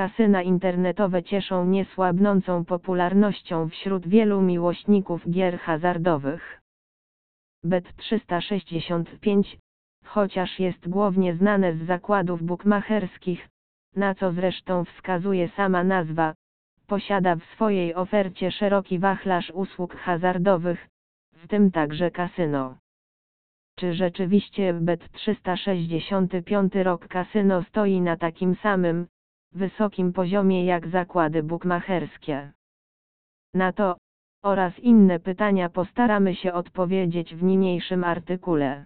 kasyna internetowe cieszą niesłabnącą popularnością wśród wielu miłośników gier hazardowych. Bet365, chociaż jest głównie znane z zakładów bukmacherskich, na co zresztą wskazuje sama nazwa, posiada w swojej ofercie szeroki wachlarz usług hazardowych, w tym także kasyno. Czy rzeczywiście Bet365 rok kasyno stoi na takim samym, wysokim poziomie jak zakłady bukmacherskie? Na to, oraz inne pytania postaramy się odpowiedzieć w niniejszym artykule.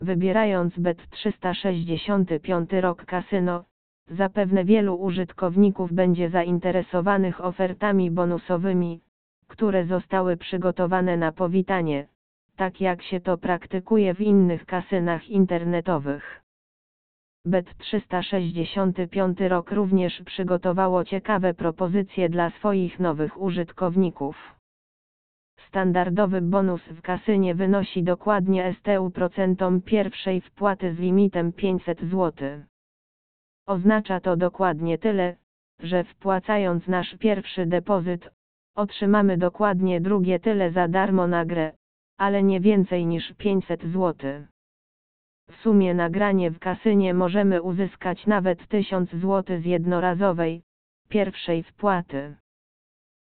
Wybierając Bet365 rok kasyno, zapewne wielu użytkowników będzie zainteresowanych ofertami bonusowymi, które zostały przygotowane na powitanie, tak jak się to praktykuje w innych kasynach internetowych. Bet365 rok również przygotowało ciekawe propozycje dla swoich nowych użytkowników. Standardowy bonus w kasynie wynosi dokładnie STU procentom pierwszej wpłaty z limitem 500 zł. Oznacza to dokładnie tyle, że wpłacając nasz pierwszy depozyt, otrzymamy dokładnie drugie tyle za darmo na grę, ale nie więcej niż 500 zł. W sumie nagranie w kasynie możemy uzyskać nawet 1000 zł z jednorazowej, pierwszej wpłaty.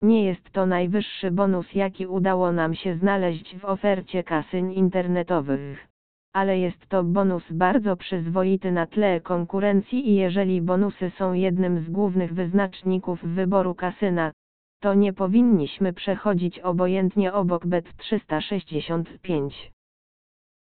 Nie jest to najwyższy bonus jaki udało nam się znaleźć w ofercie kasyn internetowych. Ale jest to bonus bardzo przyzwoity na tle konkurencji i jeżeli bonusy są jednym z głównych wyznaczników wyboru kasyna, to nie powinniśmy przechodzić obojętnie obok Bet 365.